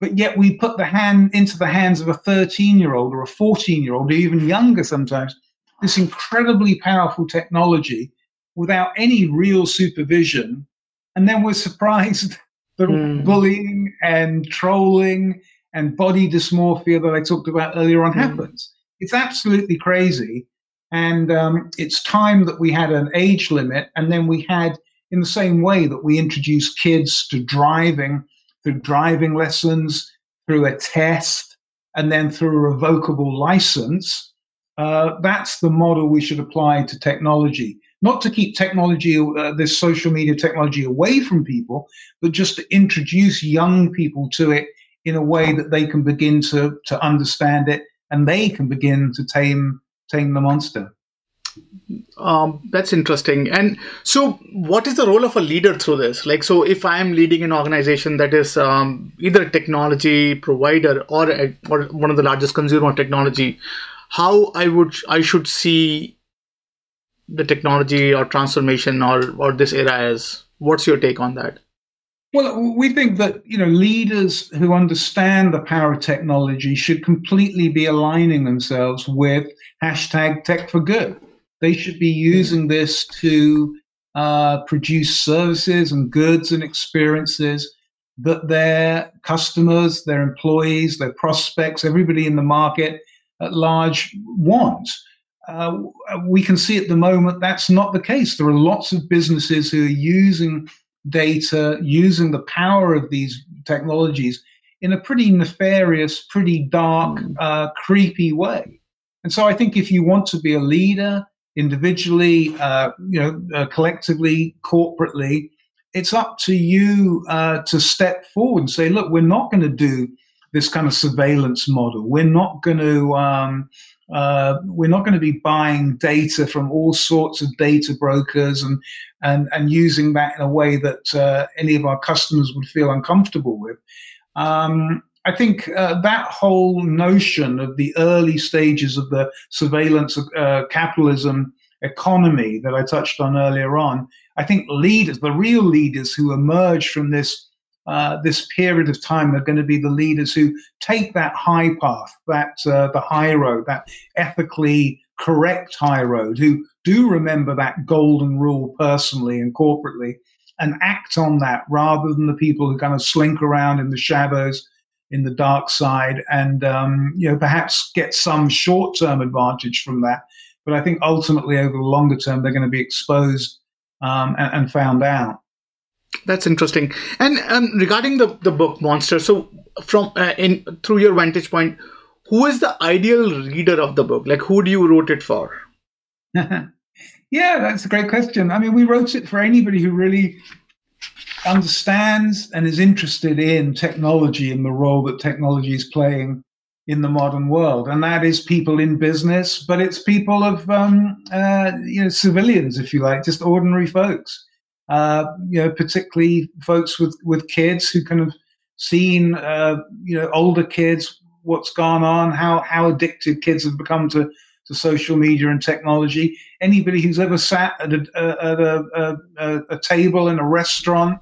But yet we put the hand into the hands of a 13 year old or a 14 year old, or even younger sometimes, this incredibly powerful technology without any real supervision. And then we're surprised that mm. bullying and trolling and body dysmorphia that I talked about earlier on mm. happens. It's absolutely crazy. And um, it's time that we had an age limit. And then we had, in the same way that we introduced kids to driving through driving lessons, through a test, and then through a revocable license, uh, that's the model we should apply to technology. Not to keep technology, uh, this social media technology away from people, but just to introduce young people to it in a way that they can begin to, to understand it and they can begin to tame tame the monster. Um, that's interesting. And so, what is the role of a leader through this? Like, so if I am leading an organization that is um, either a technology provider or a, or one of the largest consumer of technology, how I would I should see the technology or transformation or or this era as? What's your take on that? Well, we think that you know leaders who understand the power of technology should completely be aligning themselves with hashtag Tech for Good. They should be using this to uh, produce services and goods and experiences that their customers, their employees, their prospects, everybody in the market at large wants. Uh, we can see at the moment that's not the case. There are lots of businesses who are using data, using the power of these technologies in a pretty nefarious, pretty dark, mm. uh, creepy way. And so I think if you want to be a leader individually, uh, you know, uh, collectively, corporately, it's up to you uh, to step forward and say, look, we're not going to do this kind of surveillance model. We're not going to um, uh, we're not going to be buying data from all sorts of data brokers and and and using that in a way that uh, any of our customers would feel uncomfortable with. Um, I think uh, that whole notion of the early stages of the surveillance uh, capitalism economy that I touched on earlier on, I think leaders, the real leaders who emerge from this uh, this period of time are going to be the leaders who take that high path, that uh, the high road, that ethically correct high road, who do remember that golden rule personally and corporately, and act on that rather than the people who kind of slink around in the shadows, in the dark side, and um, you know perhaps get some short-term advantage from that. But I think ultimately, over the longer term, they're going to be exposed um, and, and found out. That's interesting. And um, regarding the, the book Monster, so from uh, in through your vantage point, who is the ideal reader of the book? Like, who do you wrote it for? yeah, that's a great question. I mean, we wrote it for anybody who really understands and is interested in technology and the role that technology is playing in the modern world, and that is people in business, but it's people of um, uh, you know civilians, if you like, just ordinary folks uh, you know, particularly folks with, with kids who kind of seen, uh, you know, older kids, what's gone on, how, how addicted kids have become to, to social media and technology. Anybody who's ever sat at a, at a, a, a table in a restaurant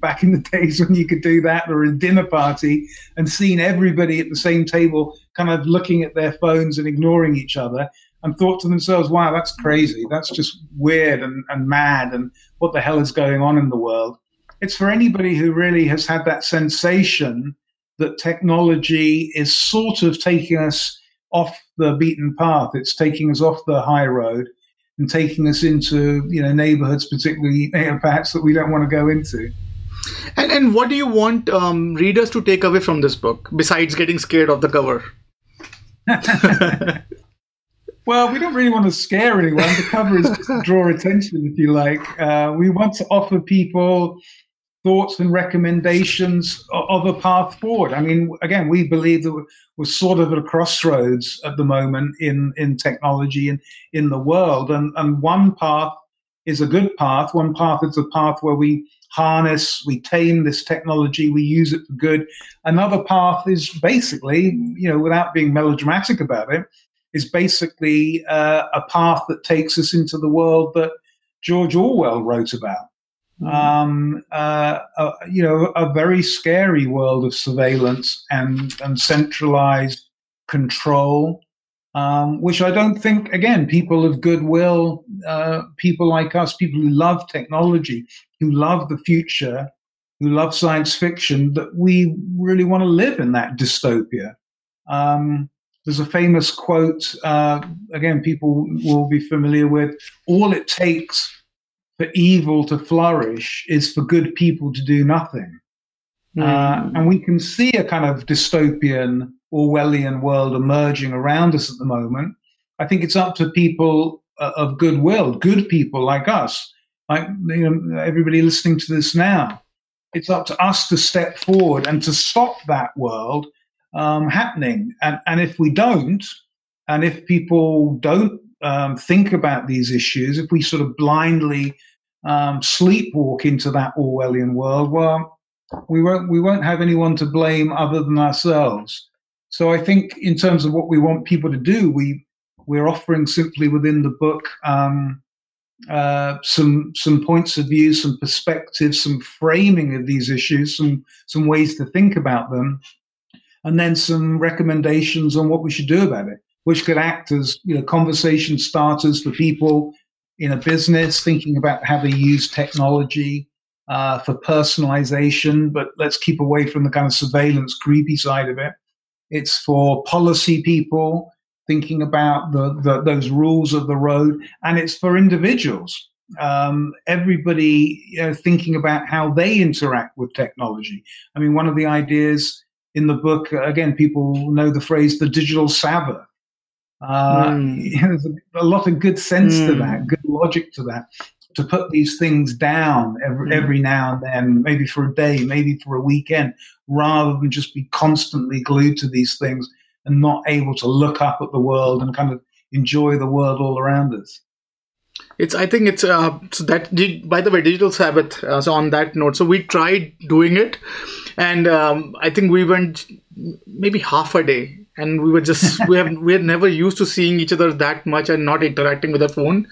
back in the days when you could do that or a dinner party and seen everybody at the same table kind of looking at their phones and ignoring each other and thought to themselves, wow, that's crazy. That's just weird and, and mad. And what the hell is going on in the world? It's for anybody who really has had that sensation that technology is sort of taking us off the beaten path. It's taking us off the high road and taking us into, you know, neighborhoods, particularly perhaps that we don't want to go into. And, and what do you want um, readers to take away from this book besides getting scared of the cover? well, we don't really want to scare anyone. The cover is just to draw attention, if you like. Uh, we want to offer people thoughts and recommendations of a path forward. I mean, again, we believe that we're sort of at a crossroads at the moment in, in technology and in the world. And, and one path is a good path. One path is a path where we harness, we tame this technology, we use it for good. Another path is basically, you know, without being melodramatic about it, is basically uh, a path that takes us into the world that George Orwell wrote about. Mm. Um, uh, uh, you know, a very scary world of surveillance and, and centralized control, um, which I don't think, again, people of goodwill, uh, people like us, people who love technology, who love the future, who love science fiction, that we really want to live in that dystopia. Um, there's a famous quote, uh, again, people will be familiar with all it takes for evil to flourish is for good people to do nothing. Mm. Uh, and we can see a kind of dystopian Orwellian world emerging around us at the moment. I think it's up to people uh, of goodwill, good people like us, like you know, everybody listening to this now. It's up to us to step forward and to stop that world um, happening. And, and if we don't, and if people don't um, think about these issues, if we sort of blindly um, sleepwalk into that Orwellian world, well, we won't we won't have anyone to blame other than ourselves. So I think in terms of what we want people to do, we we're offering simply within the book um, uh, some some points of view, some perspectives, some framing of these issues, some some ways to think about them, and then some recommendations on what we should do about it, which could act as you know conversation starters for people in a business, thinking about how they use technology uh, for personalization, but let's keep away from the kind of surveillance, creepy side of it. It's for policy people thinking about the, the those rules of the road, and it's for individuals. Um, everybody you know, thinking about how they interact with technology. I mean, one of the ideas in the book, again, people know the phrase the digital Sabbath. Uh, mm. There's a, lot of good sense mm. to that, good logic to that. To put these things down every, mm. every now and then, maybe for a day, maybe for a weekend, rather than just be constantly glued to these things and not able to look up at the world and kind of enjoy the world all around us. It's. I think it's. Uh, so that. By the way, digital Sabbath. Uh, so on that note, so we tried doing it, and um, I think we went maybe half a day. And we were just we have we had never used to seeing each other that much and not interacting with a phone.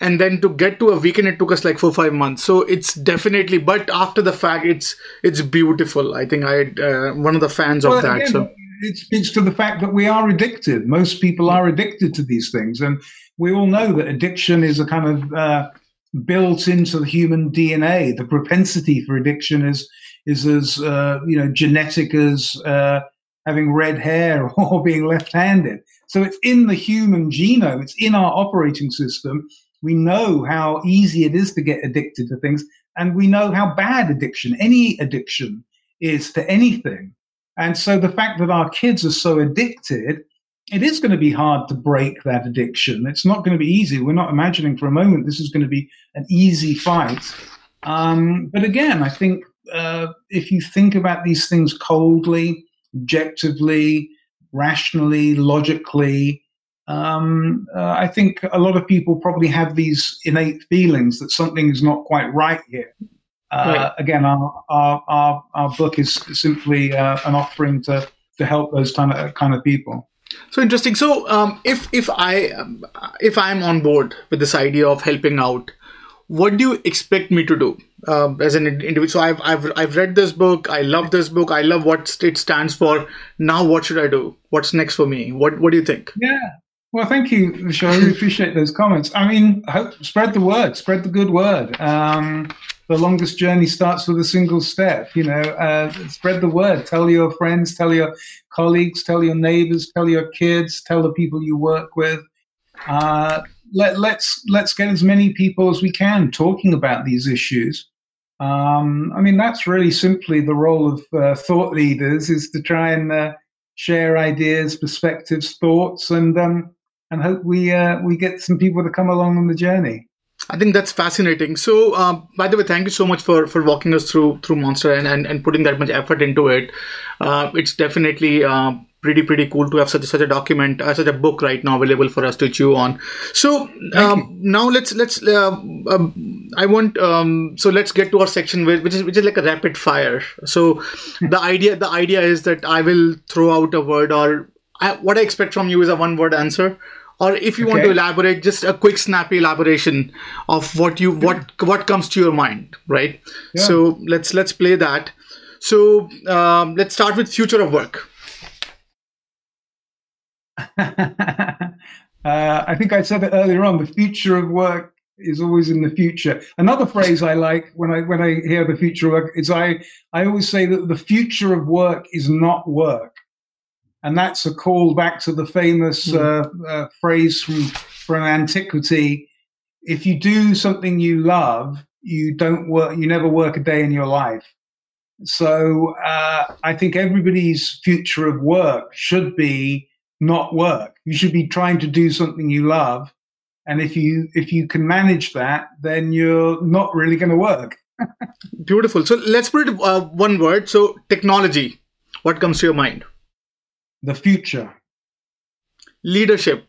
And then to get to a weekend it took us like four five months. So it's definitely but after the fact it's it's beautiful. I think i uh, one of the fans well, of that again, so. it speaks to the fact that we are addicted. Most people are addicted to these things. And we all know that addiction is a kind of uh, built into the human dna the propensity for addiction is is as uh, you know genetic as uh, having red hair or being left handed. So it's in the human genome, it's in our operating system. We know how easy it is to get addicted to things, and we know how bad addiction, any addiction, is to anything. And so the fact that our kids are so addicted, it is going to be hard to break that addiction. It's not going to be easy. We're not imagining for a moment this is going to be an easy fight. Um, but again, I think uh, if you think about these things coldly, objectively, rationally, logically. Um, uh, I think a lot of people probably have these innate feelings that something is not quite right here. Uh, right. Again, our, our, our, our, book is simply uh, an offering to, to help those kind of, kind of people. So interesting. So um, if if I um, if I'm on board with this idea of helping out, what do you expect me to do um, as an individual? So I've, I've I've read this book. I love this book. I love what it stands for. Now, what should I do? What's next for me? What What do you think? Yeah. Well, thank you, Vishal. I really appreciate those comments. I mean, hope, spread the word, spread the good word. Um, the longest journey starts with a single step. You know, uh, spread the word. Tell your friends, tell your colleagues, tell your neighbors, tell your kids, tell the people you work with. Uh, let, let's let's get as many people as we can talking about these issues. Um, I mean, that's really simply the role of uh, thought leaders is to try and uh, share ideas, perspectives, thoughts, and um, and hope we uh, we get some people to come along on the journey. I think that's fascinating. So, uh, by the way, thank you so much for, for walking us through through Monster and, and, and putting that much effort into it. Uh, it's definitely uh, pretty pretty cool to have such such a document, uh, such a book right now available for us to chew on. So um, now let's let's uh, um, I want um, so let's get to our section which is which is like a rapid fire. So the idea the idea is that I will throw out a word or I, what I expect from you is a one word answer or if you okay. want to elaborate just a quick snappy elaboration of what you what what comes to your mind right yeah. so let's let's play that so um, let's start with future of work uh, I think I said it earlier on. The future of work is always in the future. Another phrase I like when I when I hear the future of work is I I always say that the future of work is not work, and that's a call back to the famous mm. uh, uh, phrase from from antiquity: "If you do something you love, you don't work. You never work a day in your life." So uh, I think everybody's future of work should be not work. You should be trying to do something you love. And if you if you can manage that, then you're not really going to work. Beautiful. So let's put it uh, one word. So technology. What comes to your mind? The future. Leadership.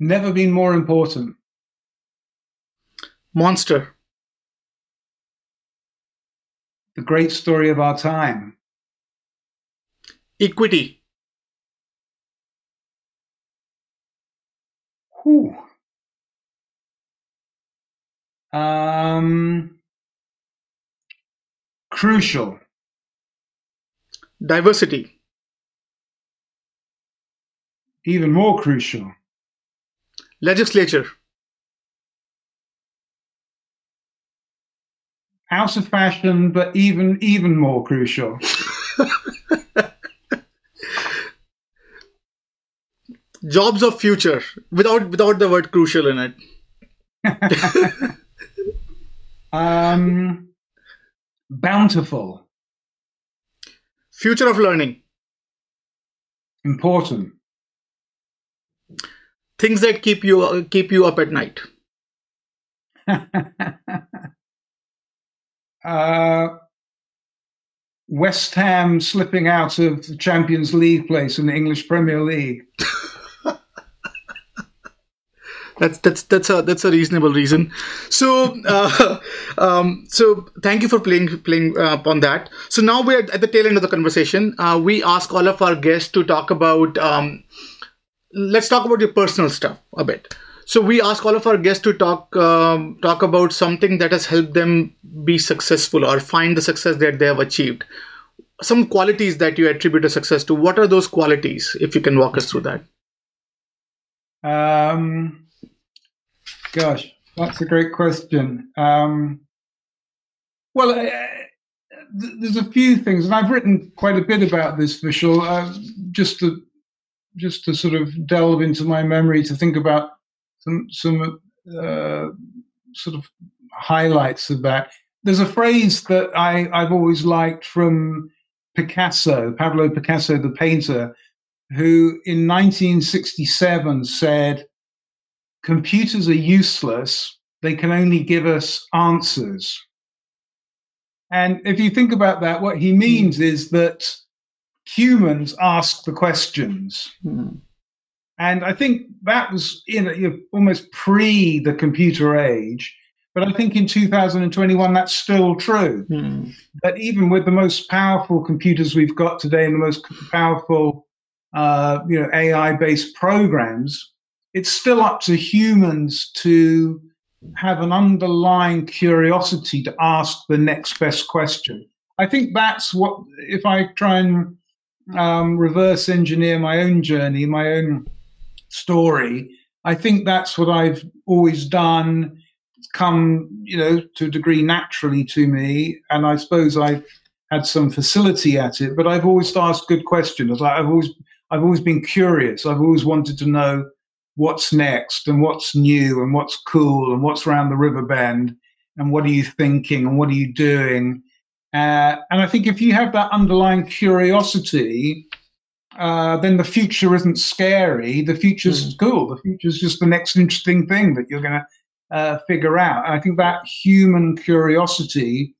Never been more important. Monster. The great story of our time. Equity. Whew. Um, crucial. Diversity. Even more crucial. Legislature. Out of fashion, but even even more crucial. jobs of future without without the word crucial in it. Um bountiful. Future of learning. Important. Things that keep you uh, keep you up at night. Uh West Ham slipping out of the Champions League place in the English Premier League. that's that's that's a that's a reasonable reason. So uh, um, so thank you for playing playing uh, upon that. So now we're at the tail end of the conversation. Uh, we ask all of our guests to talk about. Um, let's talk about your personal stuff a bit. So we ask all of our guests to talk um, talk about something that has helped them be successful or find the success that they have achieved. Some qualities that you attribute a success to. What are those qualities? If you can walk us through that. Um, Gosh, that's a great question. Um, well, uh, th- there's a few things, and I've written quite a bit about this, Vishal, uh, just to just to sort of delve into my memory to think about some some uh, sort of highlights of that. There's a phrase that I, I've always liked from Picasso, Pablo Picasso, the painter, who in 1967 said, computers are useless. They can only give us answers. And if you think about that, what he means mm. is that humans ask the questions. Mm. And I think that was you know, almost pre the computer age. But I think in 2021, that's still true. Mm. That even with the most powerful computers we've got today and the most powerful uh, you know, AI based programs, it's still up to humans to have an underlying curiosity to ask the next best question. I think that's what, if I try and um, reverse engineer my own journey, my own story, I think that's what I've always done. come, you know, to a degree naturally to me, and I suppose I've had some facility at it. But I've always asked good questions. I've always, I've always been curious. I've always wanted to know what's next and what's new and what's cool and what's around the river bend and what are you thinking and what are you doing. Uh, and I think if you have that underlying curiosity, uh, then the future isn't scary. The future's mm. cool. The future's just the next interesting thing that you're going to uh, figure out. And I think that human curiosity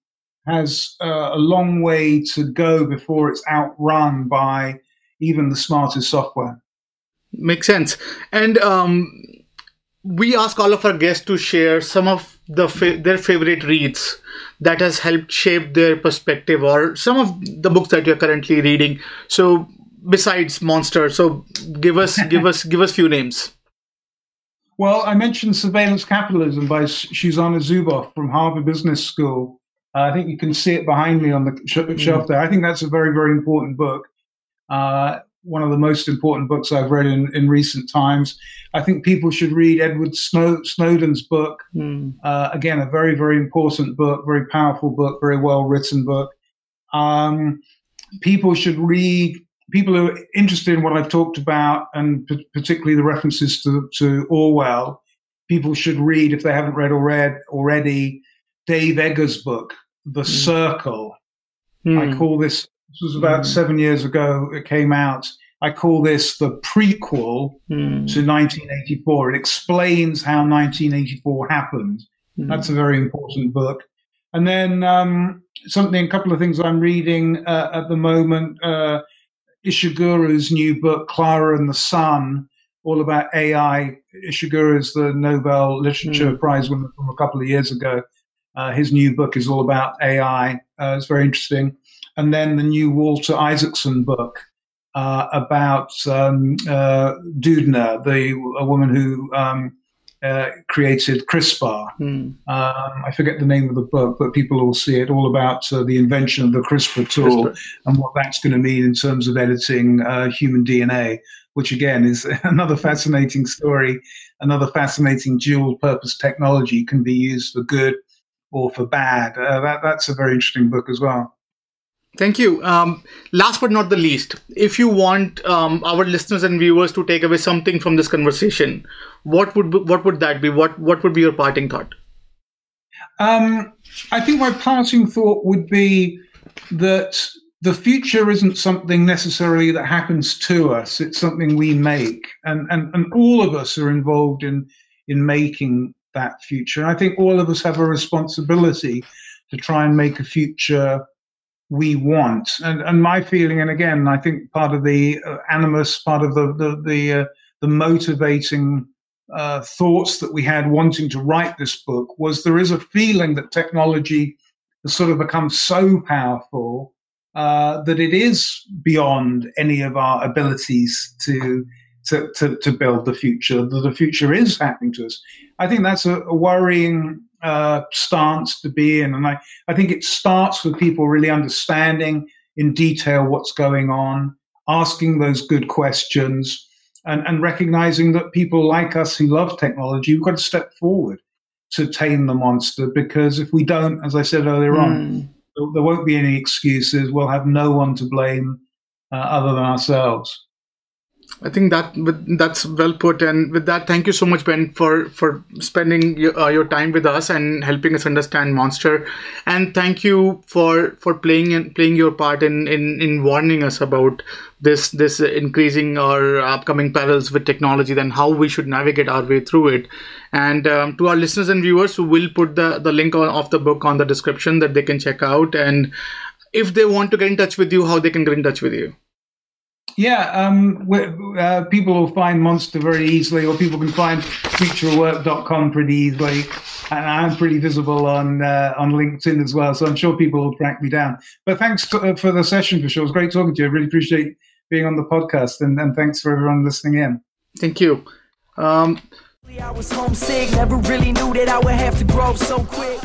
has uh, a long way to go before it's outrun by even the smartest software. Makes sense. And um, we ask all of our guests to share some of the fa- their favorite reads that has helped shape their perspective or some of the books that you're currently reading. So besides Monster, so give us give us give us few names. Well, I mentioned Surveillance Capitalism by Shoshana Zuboff from Harvard Business School. Uh, I think you can see it behind me on the sh- shelf mm. there. I think that's a very, very important book. Uh, one of the most important books I've read in, in recent times. I think people should read Edward Snow, Snowden's book. Mm. Uh, again, a very, very important book, very powerful book, very well written book. Um, people should read, people who are interested in what I've talked about, and p- particularly the references to, to Orwell, people should read, if they haven't read or read already, Dave Eggers' book, The mm. Circle. Mm. I call this this was about mm. seven years ago. It came out. I call this the prequel mm. to 1984. It explains how 1984 happened. Mm. That's a very important book. And then um, something, a couple of things I'm reading uh, at the moment. Uh, Ishiguro's new book, Clara and the Sun, all about AI. Ishiguro is the Nobel Literature mm. Prize winner from a couple of years ago. Uh, his new book is all about AI. Uh, it's very interesting and then the new Walter Isaacson book uh, about um, uh, Doudna, the a woman who um, uh, created CRISPR. Mm. Um, I forget the name of the book, but people will see it. All about uh, the invention of the CRISPR tool CRISPR. and what that's going to mean in terms of editing uh, human DNA. Which again is another fascinating story, another fascinating dual-purpose technology can be used for good or for bad. Uh, that, that's a very interesting book as well. Thank you. Um, last but not the least, if you want um, our listeners and viewers to take away something from this conversation, what would what would that be? What what would be your parting thought? Um, I think my parting thought would be that the future isn't something necessarily that happens to us; it's something we make, and and and all of us are involved in in making that future. And I think all of us have a responsibility to try and make a future we want. And, and my feeling, and again, I think part of the uh, animus, part of the the the, uh, the motivating uh, thoughts that we had wanting to write this book was there is a feeling that technology has sort of become so powerful uh, that it is beyond any of our abilities to, to to, to build the future. That the future is happening to us. I think that's a, a worrying uh, stance to be in. And I, I think it starts with people really understanding in detail what's going on, asking those good questions, and, and recognizing that people like us who love technology, we've got to step forward to tame the monster because if we don't, as I said earlier mm. on, hmm. there won't be any excuses. We'll have no one to blame uh, other than ourselves. I think that that's well put. And with that, thank you so much, Ben, for for spending your, uh, your time with us and helping us understand Monster. And thank you for for playing and playing your part in, in in warning us about this this increasing or upcoming perils with technology, then how we should navigate our way through it. And um, to our listeners and viewers, we will put the the link of the book on the description that they can check out. And if they want to get in touch with you, how they can get in touch with you. Yeah, um, uh, people will find Monster very easily, or people can find futurework.com pretty easily. And I'm pretty visible on uh, on LinkedIn as well, so I'm sure people will track me down. But thanks to, uh, for the session, for sure. It was great talking to you. I really appreciate being on the podcast, and, and thanks for everyone listening in. Thank you. Um, I was homesick, never really knew that I would have to grow so quick.